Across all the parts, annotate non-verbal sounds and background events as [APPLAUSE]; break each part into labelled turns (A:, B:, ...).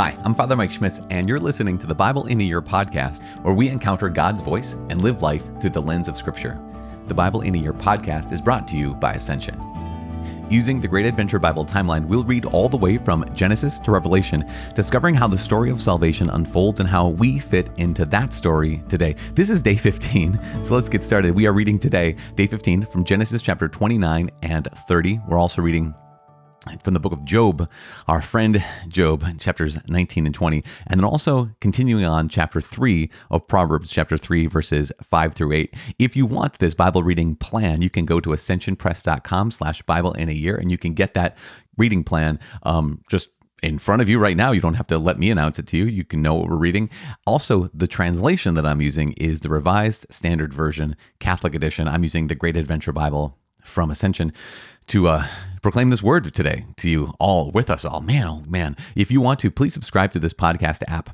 A: Hi, I'm Father Mike Schmitz, and you're listening to the Bible in a Year podcast, where we encounter God's voice and live life through the lens of Scripture. The Bible in a Year podcast is brought to you by Ascension. Using the Great Adventure Bible timeline, we'll read all the way from Genesis to Revelation, discovering how the story of salvation unfolds and how we fit into that story today. This is day 15, so let's get started. We are reading today, day 15, from Genesis chapter 29 and 30. We're also reading from the book of Job, our friend Job, chapters 19 and 20, and then also continuing on chapter 3 of Proverbs, chapter 3, verses 5 through 8. If you want this Bible reading plan, you can go to ascensionpress.com slash Bible in a year, and you can get that reading plan um, just in front of you right now. You don't have to let me announce it to you. You can know what we're reading. Also, the translation that I'm using is the Revised Standard Version, Catholic Edition. I'm using the Great Adventure Bible from Ascension to uh, proclaim this word today to you all with us all. Man, oh man. If you want to, please subscribe to this podcast app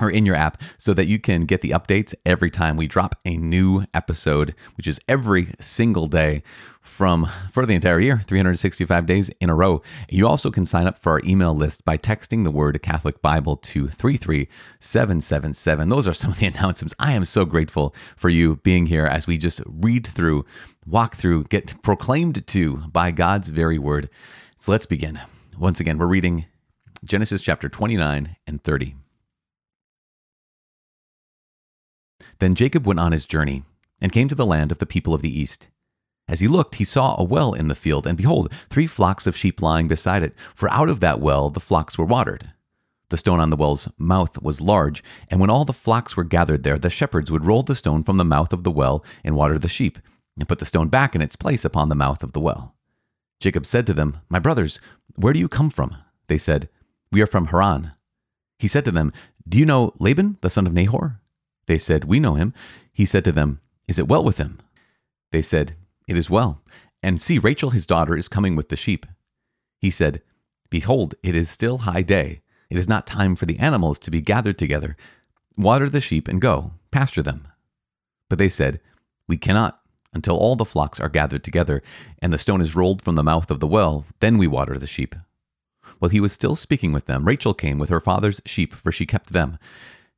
A: or in your app so that you can get the updates every time we drop a new episode, which is every single day from for the entire year, 365 days in a row. You also can sign up for our email list by texting the word Catholic Bible to 33777. Those are some of the [LAUGHS] announcements. I am so grateful for you being here as we just read through, walk through, get proclaimed to by God's very word. So let's begin. Once again, we're reading Genesis chapter 29 and 30. Then Jacob went on his journey and came to the land of the people of the east. As he looked, he saw a well in the field, and behold, three flocks of sheep lying beside it, for out of that well the flocks were watered. The stone on the well's mouth was large, and when all the flocks were gathered there, the shepherds would roll the stone from the mouth of the well and water the sheep, and put the stone back in its place upon the mouth of the well. Jacob said to them, My brothers, where do you come from? They said, We are from Haran. He said to them, Do you know Laban, the son of Nahor? They said, We know him. He said to them, Is it well with him? They said, It is well. And see, Rachel his daughter is coming with the sheep. He said, Behold, it is still high day. It is not time for the animals to be gathered together. Water the sheep and go, pasture them. But they said, We cannot, until all the flocks are gathered together, and the stone is rolled from the mouth of the well, then we water the sheep. While he was still speaking with them, Rachel came with her father's sheep, for she kept them.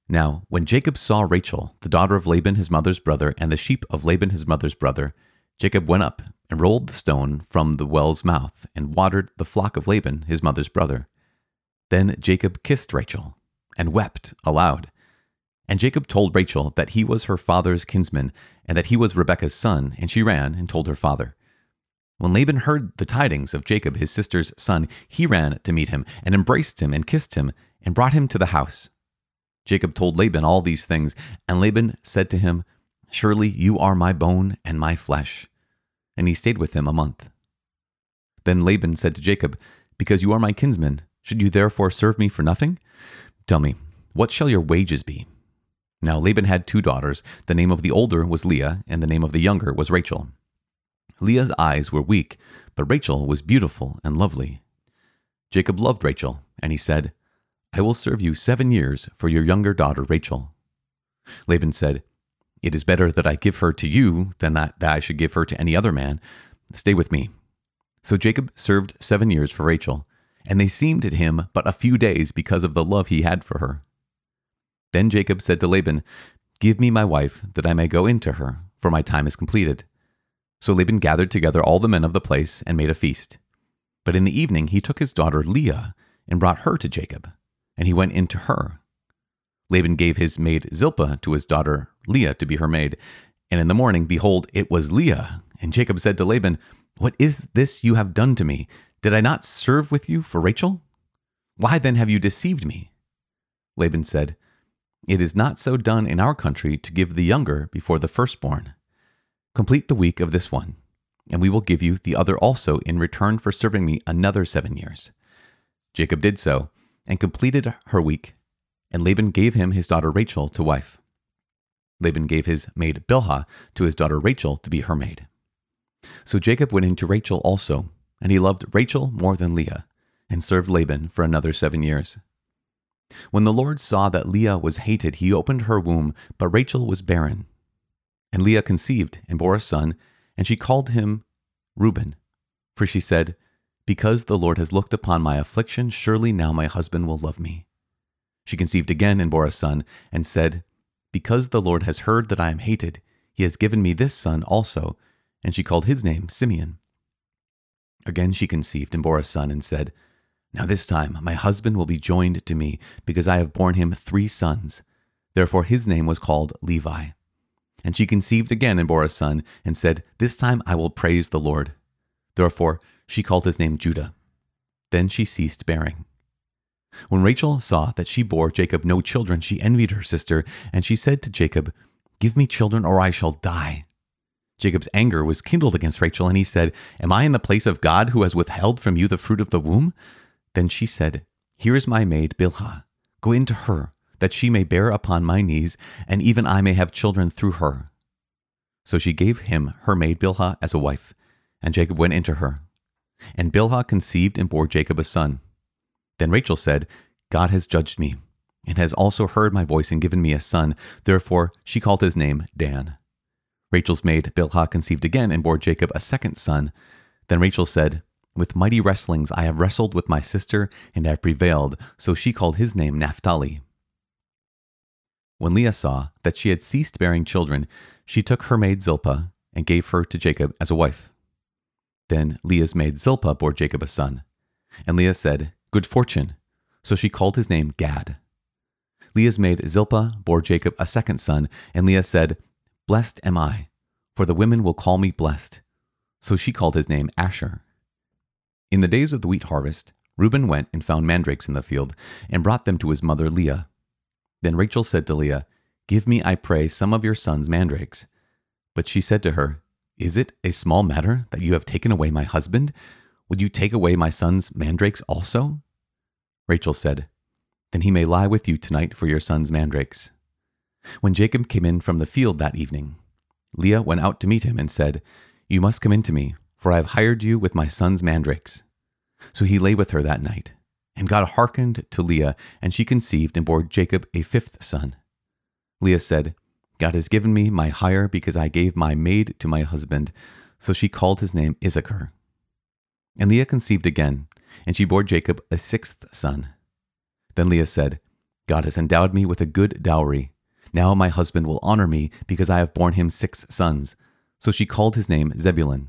A: Now, when Jacob saw Rachel, the daughter of Laban his mother's brother, and the sheep of Laban his mother's brother, Jacob went up and rolled the stone from the well's mouth and watered the flock of Laban his mother's brother. Then Jacob kissed Rachel and wept aloud. And Jacob told Rachel that he was her father's kinsman and that he was Rebekah's son, and she ran and told her father. When Laban heard the tidings of Jacob, his sister's son, he ran to meet him and embraced him and kissed him and brought him to the house. Jacob told Laban all these things, and Laban said to him, Surely you are my bone and my flesh. And he stayed with him a month. Then Laban said to Jacob, Because you are my kinsman, should you therefore serve me for nothing? Tell me, what shall your wages be? Now Laban had two daughters. The name of the older was Leah, and the name of the younger was Rachel. Leah's eyes were weak, but Rachel was beautiful and lovely. Jacob loved Rachel, and he said, I will serve you seven years for your younger daughter Rachel. Laban said, It is better that I give her to you than that, that I should give her to any other man. Stay with me. So Jacob served seven years for Rachel, and they seemed to him but a few days because of the love he had for her. Then Jacob said to Laban, Give me my wife, that I may go into her, for my time is completed. So Laban gathered together all the men of the place and made a feast. But in the evening he took his daughter Leah and brought her to Jacob and he went into her. Laban gave his maid Zilpah to his daughter Leah to be her maid. And in the morning, behold, it was Leah. And Jacob said to Laban, What is this you have done to me? Did I not serve with you for Rachel? Why then have you deceived me? Laban said, It is not so done in our country to give the younger before the firstborn. Complete the week of this one, and we will give you the other also in return for serving me another seven years. Jacob did so, and completed her week, and Laban gave him his daughter Rachel to wife. Laban gave his maid Bilhah to his daughter Rachel to be her maid. So Jacob went into Rachel also, and he loved Rachel more than Leah, and served Laban for another seven years. When the Lord saw that Leah was hated, he opened her womb, but Rachel was barren. And Leah conceived and bore a son, and she called him Reuben, for she said, because the Lord has looked upon my affliction, surely now my husband will love me. She conceived again and bore a son, and said, Because the Lord has heard that I am hated, he has given me this son also. And she called his name Simeon. Again she conceived and bore a son, and said, Now this time my husband will be joined to me, because I have borne him three sons. Therefore his name was called Levi. And she conceived again and bore a son, and said, This time I will praise the Lord. Therefore she called his name Judah. Then she ceased bearing. When Rachel saw that she bore Jacob no children, she envied her sister, and she said to Jacob, Give me children, or I shall die. Jacob's anger was kindled against Rachel, and he said, Am I in the place of God who has withheld from you the fruit of the womb? Then she said, Here is my maid Bilhah. Go in to her, that she may bear upon my knees, and even I may have children through her. So she gave him her maid Bilhah as a wife, and Jacob went into her. And Bilhah conceived and bore Jacob a son. Then Rachel said, God has judged me, and has also heard my voice and given me a son. Therefore she called his name Dan. Rachel's maid Bilhah conceived again and bore Jacob a second son. Then Rachel said, With mighty wrestlings I have wrestled with my sister and have prevailed. So she called his name Naphtali. When Leah saw that she had ceased bearing children, she took her maid Zilpah and gave her to Jacob as a wife. Then Leah's maid Zilpah bore Jacob a son. And Leah said, Good fortune. So she called his name Gad. Leah's maid Zilpah bore Jacob a second son, and Leah said, Blessed am I, for the women will call me blessed. So she called his name Asher. In the days of the wheat harvest, Reuben went and found mandrakes in the field, and brought them to his mother Leah. Then Rachel said to Leah, Give me, I pray, some of your son's mandrakes. But she said to her, Is it a small matter that you have taken away my husband? Would you take away my son's mandrakes also? Rachel said, Then he may lie with you tonight for your son's mandrakes. When Jacob came in from the field that evening, Leah went out to meet him and said, You must come in to me, for I have hired you with my son's mandrakes. So he lay with her that night. And God hearkened to Leah, and she conceived and bore Jacob a fifth son. Leah said, God has given me my hire because I gave my maid to my husband. So she called his name Issachar. And Leah conceived again, and she bore Jacob a sixth son. Then Leah said, God has endowed me with a good dowry. Now my husband will honor me because I have borne him six sons. So she called his name Zebulun.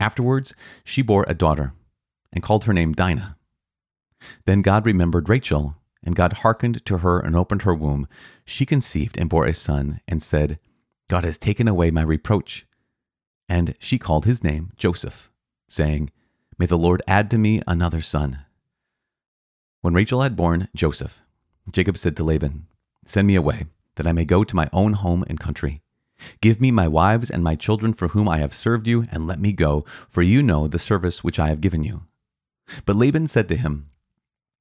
A: Afterwards, she bore a daughter, and called her name Dinah. Then God remembered Rachel, and God hearkened to her and opened her womb. She conceived and bore a son, and said, God has taken away my reproach. And she called his name Joseph, saying, May the Lord add to me another son. When Rachel had borne Joseph, Jacob said to Laban, Send me away, that I may go to my own home and country. Give me my wives and my children for whom I have served you, and let me go, for you know the service which I have given you. But Laban said to him,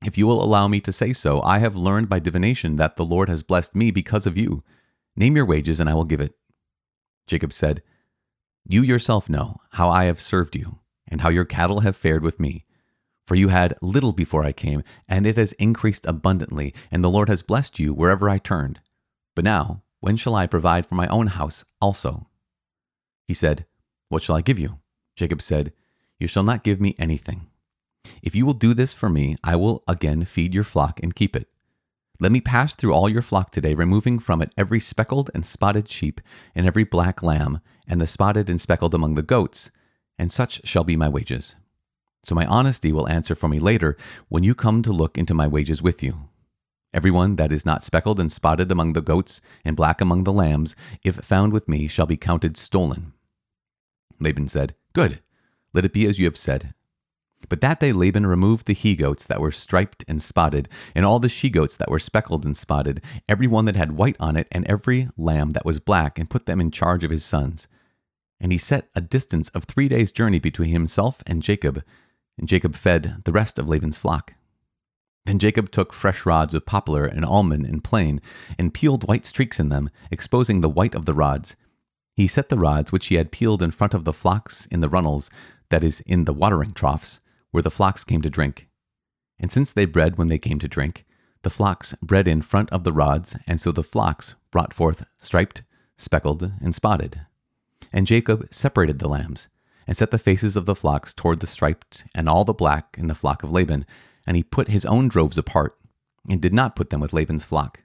A: If you will allow me to say so, I have learned by divination that the Lord has blessed me because of you. Name your wages, and I will give it. Jacob said, You yourself know how I have served you and how your cattle have fared with me. For you had little before I came, and it has increased abundantly, and the Lord has blessed you wherever I turned. But now, when shall I provide for my own house also? He said, What shall I give you? Jacob said, You shall not give me anything. If you will do this for me, I will again feed your flock and keep it. Let me pass through all your flock today, removing from it every speckled and spotted sheep, and every black lamb, and the spotted and speckled among the goats, and such shall be my wages. So my honesty will answer for me later when you come to look into my wages with you. Everyone that is not speckled and spotted among the goats and black among the lambs, if found with me, shall be counted stolen. Laban said, Good, let it be as you have said. But that day Laban removed the he goats that were striped and spotted, and all the she goats that were speckled and spotted, every one that had white on it, and every lamb that was black, and put them in charge of his sons. And he set a distance of three days' journey between himself and Jacob, and Jacob fed the rest of Laban's flock. Then Jacob took fresh rods of poplar and almond and plane, and peeled white streaks in them, exposing the white of the rods. He set the rods which he had peeled in front of the flocks in the runnels, that is, in the watering troughs, where the flocks came to drink. And since they bred when they came to drink, the flocks bred in front of the rods, and so the flocks brought forth striped, speckled, and spotted. And Jacob separated the lambs, and set the faces of the flocks toward the striped and all the black in the flock of Laban, and he put his own droves apart. and did not put them with Laban's flock.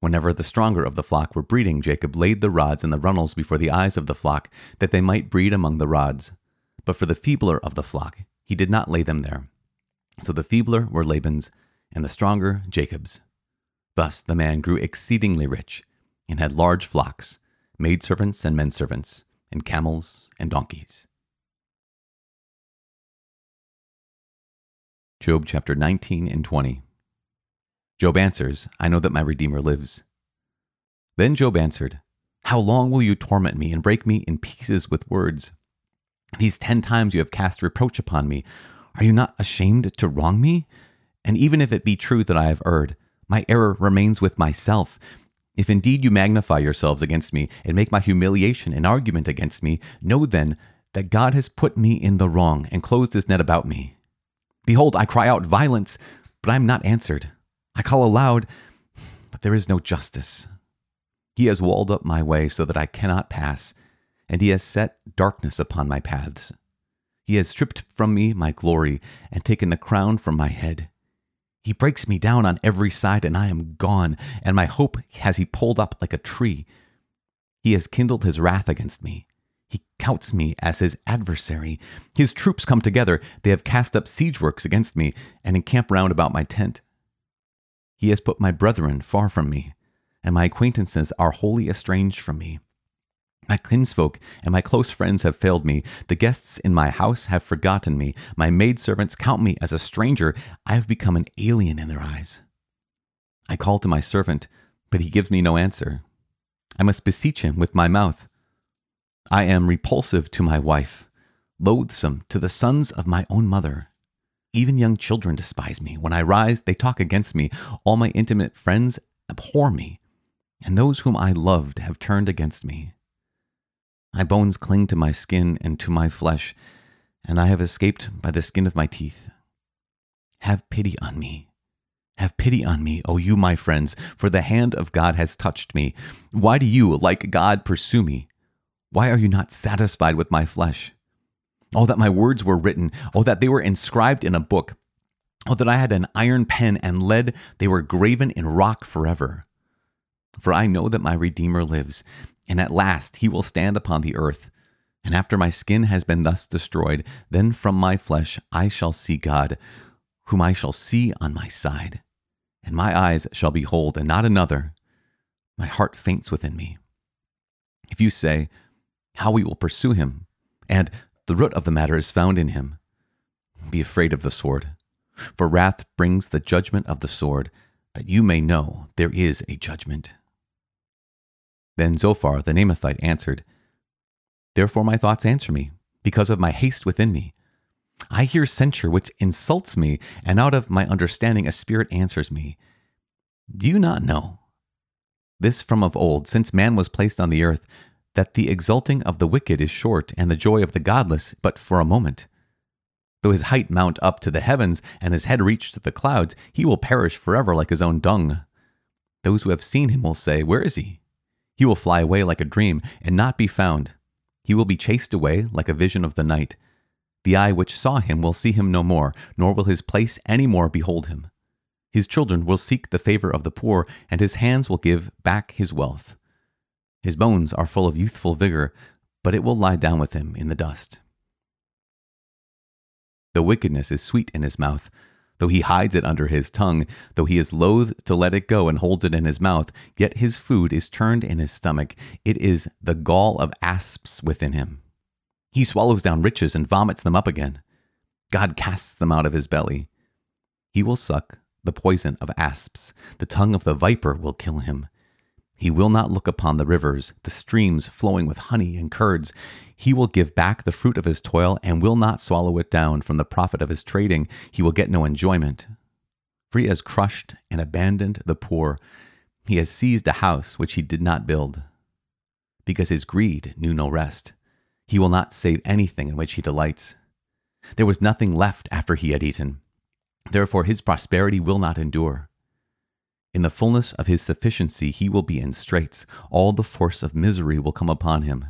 A: Whenever the stronger of the flock were breeding, Jacob laid the rods in the runnels before the eyes of the flock, that they might breed among the rods. But for the feebler of the flock, he did not lay them there. So the feebler were Laban's, and the stronger Jacob's. Thus the man grew exceedingly rich, and had large flocks, maidservants and menservants, and camels and donkeys. Job chapter 19 and 20. Job answers, I know that my Redeemer lives. Then Job answered, How long will you torment me and break me in pieces with words? These ten times you have cast reproach upon me. Are you not ashamed to wrong me? And even if it be true that I have erred, my error remains with myself. If indeed you magnify yourselves against me and make my humiliation an argument against me, know then that God has put me in the wrong and closed his net about me. Behold, I cry out violence, but I am not answered. I call aloud, but there is no justice. He has walled up my way so that I cannot pass, and he has set darkness upon my paths. He has stripped from me my glory and taken the crown from my head. He breaks me down on every side, and I am gone, and my hope has he pulled up like a tree. He has kindled his wrath against me. He counts me as his adversary. His troops come together. They have cast up siege works against me and encamp round about my tent. He has put my brethren far from me, and my acquaintances are wholly estranged from me. My kinsfolk and my close friends have failed me. The guests in my house have forgotten me. My maidservants count me as a stranger. I have become an alien in their eyes. I call to my servant, but he gives me no answer. I must beseech him with my mouth. I am repulsive to my wife, loathsome to the sons of my own mother. Even young children despise me. When I rise, they talk against me. All my intimate friends abhor me, and those whom I loved have turned against me. My bones cling to my skin and to my flesh, and I have escaped by the skin of my teeth. Have pity on me. Have pity on me, O you, my friends, for the hand of God has touched me. Why do you, like God, pursue me? Why are you not satisfied with my flesh? Oh, that my words were written. Oh, that they were inscribed in a book. Oh, that I had an iron pen and lead, they were graven in rock forever. For I know that my Redeemer lives, and at last he will stand upon the earth. And after my skin has been thus destroyed, then from my flesh I shall see God, whom I shall see on my side. And my eyes shall behold, and not another. My heart faints within me. If you say, How we will pursue him, and the root of the matter is found in him. Be afraid of the sword, for wrath brings the judgment of the sword, that you may know there is a judgment. Then Zophar the Naamathite answered, Therefore my thoughts answer me, because of my haste within me. I hear censure which insults me, and out of my understanding a spirit answers me. Do you not know? This from of old, since man was placed on the earth, that the exulting of the wicked is short, and the joy of the godless but for a moment. Though his height mount up to the heavens, and his head reach to the clouds, he will perish forever like his own dung. Those who have seen him will say, Where is he? He will fly away like a dream, and not be found. He will be chased away like a vision of the night. The eye which saw him will see him no more, nor will his place any more behold him. His children will seek the favor of the poor, and his hands will give back his wealth. His bones are full of youthful vigor, but it will lie down with him in the dust. The wickedness is sweet in his mouth, though he hides it under his tongue, though he is loath to let it go and holds it in his mouth, yet his food is turned in his stomach. It is the gall of asps within him. He swallows down riches and vomits them up again. God casts them out of his belly. He will suck the poison of asps. The tongue of the viper will kill him. He will not look upon the rivers, the streams flowing with honey and curds. He will give back the fruit of his toil and will not swallow it down from the profit of his trading. He will get no enjoyment. For he has crushed and abandoned the poor. He has seized a house which he did not build. Because his greed knew no rest, he will not save anything in which he delights. There was nothing left after he had eaten. Therefore his prosperity will not endure. In the fullness of his sufficiency, he will be in straits. All the force of misery will come upon him.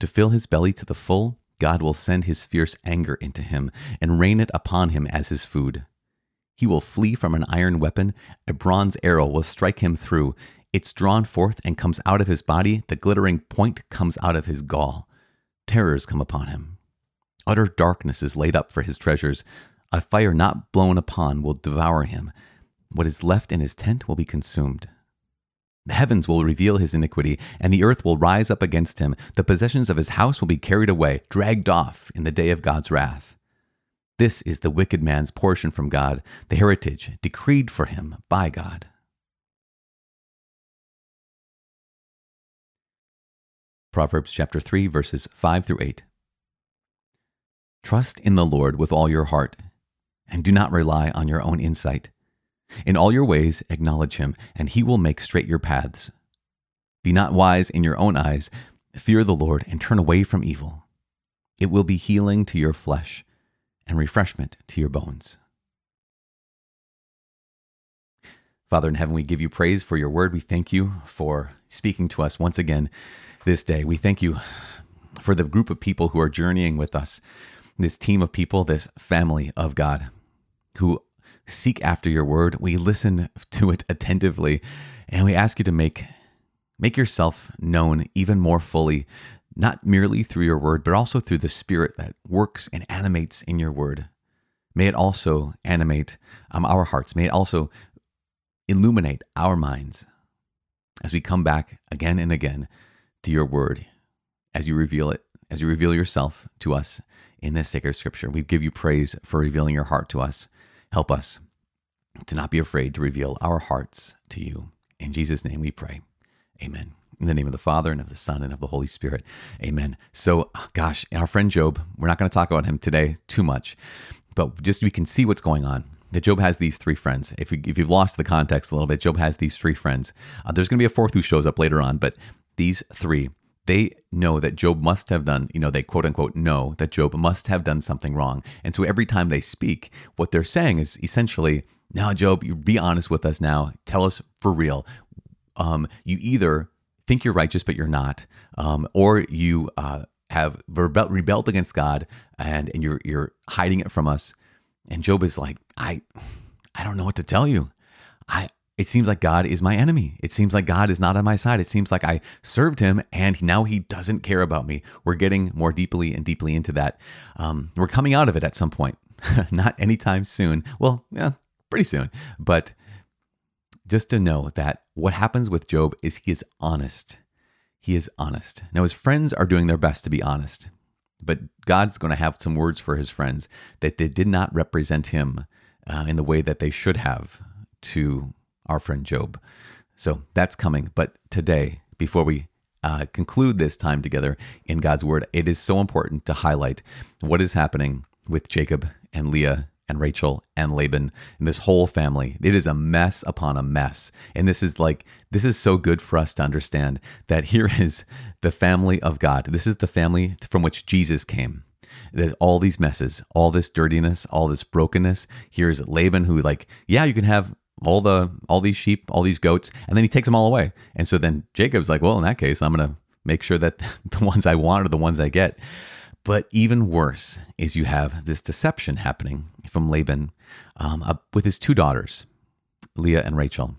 A: To fill his belly to the full, God will send his fierce anger into him and rain it upon him as his food. He will flee from an iron weapon. A bronze arrow will strike him through. It's drawn forth and comes out of his body. The glittering point comes out of his gall. Terrors come upon him. Utter darkness is laid up for his treasures. A fire not blown upon will devour him. What is left in his tent will be consumed. The heavens will reveal his iniquity, and the earth will rise up against him. The possessions of his house will be carried away, dragged off in the day of God's wrath. This is the wicked man's portion from God, the heritage decreed for him by God. Proverbs chapter 3 verses 5 through 8. Trust in the Lord with all your heart, and do not rely on your own insight. In all your ways acknowledge him, and he will make straight your paths. Be not wise in your own eyes. Fear the Lord and turn away from evil. It will be healing to your flesh and refreshment to your bones. Father in heaven, we give you praise for your word. We thank you for speaking to us once again this day. We thank you for the group of people who are journeying with us, this team of people, this family of God who seek after your word. We listen to it attentively and we ask you to make make yourself known even more fully, not merely through your word, but also through the spirit that works and animates in your word. May it also animate um, our hearts. May it also illuminate our minds as we come back again and again to your word, as you reveal it, as you reveal yourself to us in this sacred scripture. We give you praise for revealing your heart to us. Help us to not be afraid to reveal our hearts to you. In Jesus' name we pray. Amen. In the name of the Father and of the Son and of the Holy Spirit. Amen. So, gosh, our friend Job, we're not going to talk about him today too much, but just we can see what's going on. That Job has these three friends. If, you, if you've lost the context a little bit, Job has these three friends. Uh, there's going to be a fourth who shows up later on, but these three they know that Job must have done, you know, they quote unquote know that Job must have done something wrong. And so every time they speak, what they're saying is essentially, now, Job, you be honest with us now. Tell us for real. Um, you either think you're righteous, but you're not, um, or you uh, have rebelled, rebelled against God and, and you're, you're hiding it from us. And Job is like, I, I don't know what to tell you. I, it seems like God is my enemy. It seems like God is not on my side. It seems like I served him and now he doesn't care about me. We're getting more deeply and deeply into that. Um, we're coming out of it at some point, [LAUGHS] not anytime soon. Well, yeah, pretty soon. But just to know that what happens with Job is he is honest. He is honest. Now, his friends are doing their best to be honest, but God's going to have some words for his friends that they did not represent him uh, in the way that they should have to our friend Job. So that's coming. But today, before we uh, conclude this time together in God's word, it is so important to highlight what is happening with Jacob and Leah and Rachel and Laban and this whole family. It is a mess upon a mess. And this is like, this is so good for us to understand that here is the family of God. This is the family from which Jesus came. There's all these messes, all this dirtiness, all this brokenness. Here's Laban who like, yeah, you can have all the all these sheep, all these goats, and then he takes them all away. And so then Jacob's like, well, in that case, I'm to make sure that [LAUGHS] the ones I want are the ones I get. But even worse is you have this deception happening from Laban um, with his two daughters, Leah and Rachel.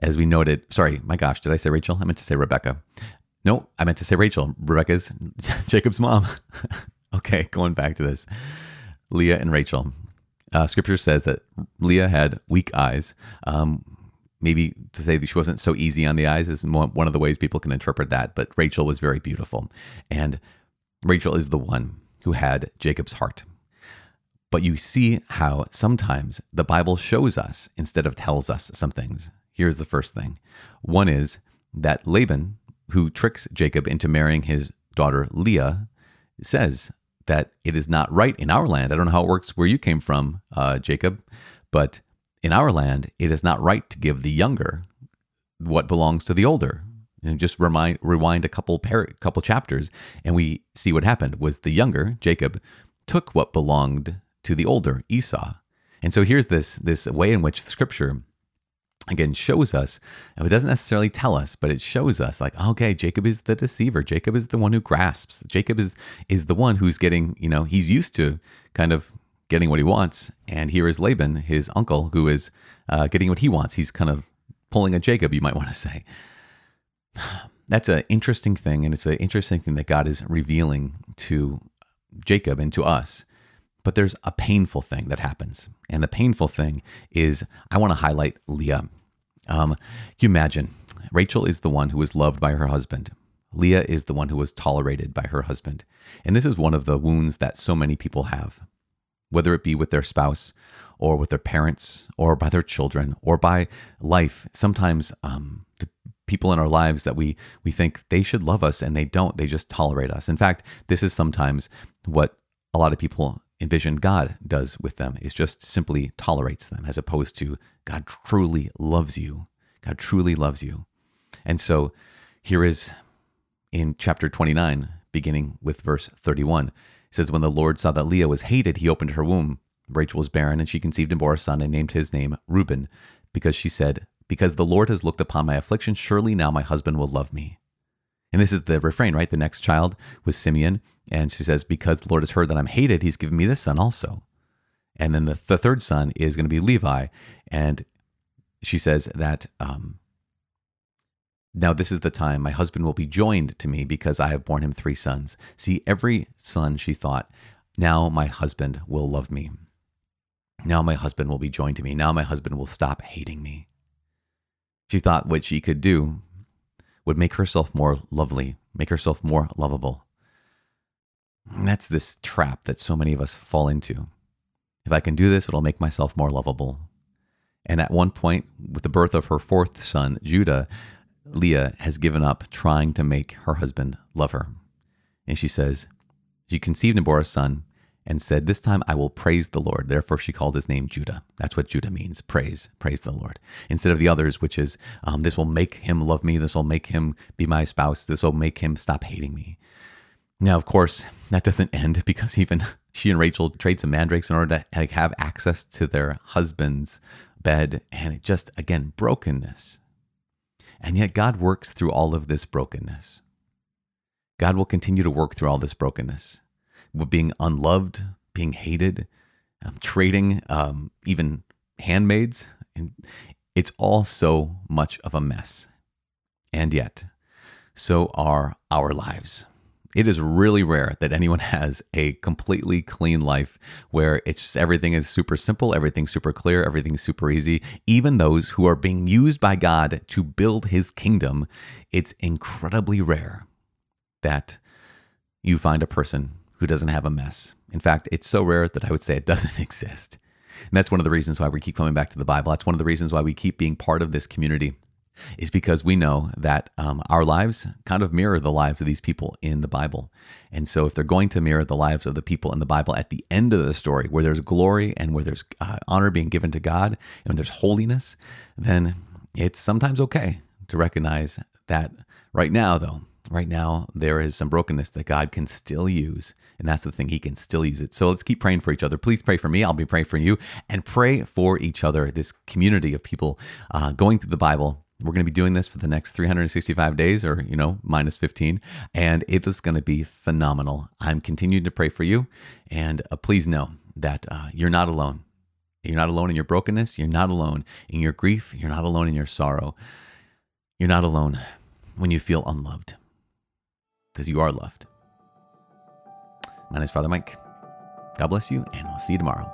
A: As we noted, sorry, my gosh, did I say Rachel? I meant to say Rebecca. No, I meant to say Rachel. Rebecca's [LAUGHS] Jacob's mom. [LAUGHS] okay, going back to this. Leah and Rachel. Uh, scripture says that Leah had weak eyes. Um, maybe to say that she wasn't so easy on the eyes is one of the ways people can interpret that. But Rachel was very beautiful. And Rachel is the one who had Jacob's heart. But you see how sometimes the Bible shows us instead of tells us some things. Here's the first thing one is that Laban, who tricks Jacob into marrying his daughter Leah, says that it is not right in our land. I don't know how it works where you came from, uh, Jacob, but in our land, it is not right to give the younger what belongs to the older. And just remind, rewind a couple par- couple chapters, and we see what happened. Was the younger Jacob took what belonged to the older Esau, and so here's this this way in which Scripture again shows us and it doesn't necessarily tell us but it shows us like okay jacob is the deceiver jacob is the one who grasps jacob is is the one who's getting you know he's used to kind of getting what he wants. And here is Laban, his uncle, who is uh, getting what he wants. He's kind of pulling a Jacob, you might [LAUGHS] want to say. That's an interesting thing. And it's an interesting thing that God is revealing to Jacob and to us. But there's a painful thing that happens. And the painful thing is I want to highlight Leah. Um, you imagine Rachel is the one who was loved by her husband. Leah is the one who was tolerated by her husband. And this is one of the wounds that so many people have, whether it be with their spouse or with their parents or by their children or by life. Sometimes um, the people in our lives that we, we think they should love us and they don't, they just tolerate us. In fact, this is sometimes what a lot of people envision God does with them, is just simply tolerates them as opposed to God truly loves you. God truly loves you. And so here is in chapter 29, beginning with verse 31. It says, When the Lord saw that Leah was hated, he opened her womb. Rachel was barren, and she conceived and bore a son and named his name Reuben, because she said, Because the Lord has looked upon my affliction, surely now my husband will love me. And this is the refrain, right? The next child was Simeon. And she says, Because the Lord has heard that I'm hated, he's given me this son also. And then the, the third son is going to be Levi. And she says that um, now, this is the time my husband will be joined to me because I have borne him three sons. See, every son, she thought, now my husband will love me. Now my husband will be joined to me. Now my husband will stop hating me. She thought what she could do would make herself more lovely, make herself more lovable. And that's this trap that so many of us fall into. If I can do this, it'll make myself more lovable. And at one point, with the birth of her fourth son, Judah, Leah has given up trying to make her husband love her. And she says, She conceived and bore a son and said, This time I will praise the Lord. Therefore, she called his name Judah. That's what Judah means praise, praise the Lord. Instead of the others, which is, um, This will make him love me. This will make him be my spouse. This will make him stop hating me. Now, of course, that doesn't [LAUGHS] end because even [LAUGHS] she and Rachel trade some mandrakes in order to like, have access to their husband's bed. And it just, again, brokenness and yet, God works through all of this brokenness. God will continue to work through all this brokenness, being unloved, being hated, um, trading, um, even handmaids. And it's all so much of a mess. And yet, so are our lives. It is really rare that anyone [LAUGHS] has a completely clean life where it's just everything is super simple, everything's super clear, everything's super easy. Even those who are being used by God to build his kingdom, it's incredibly rare that you find a person who doesn't have a mess. In fact, it's so rare that I would say it [LAUGHS] doesn't exist. And that's one of the reasons why we keep coming back to the Bible. That's one of the reasons why we keep being part of this community is because we know that um, our lives kind of mirror the lives of these people in the Bible. And so, if they're going to mirror the lives of the people in the Bible at the end of the story, where there's glory and where there's uh, honor being given to God and there's holiness, then it's sometimes okay to recognize that right now, though, right now there is some brokenness that God can still use. And that's the thing, He can still use it. So let's keep praying for each other. Please pray for me. I'll be praying for you and pray for each other, this community of people uh, going through the Bible we're going to be doing this for the next 365 days or, you know, minus 15. And it is going to be phenomenal. I'm continuing to pray for you. And uh, please know that uh, you're not alone. You're not alone in your brokenness. You're not alone in your grief. You're not alone in your sorrow. You're not alone when you feel unloved because you are loved. My name is Father Mike. God bless you, and I'll see you tomorrow.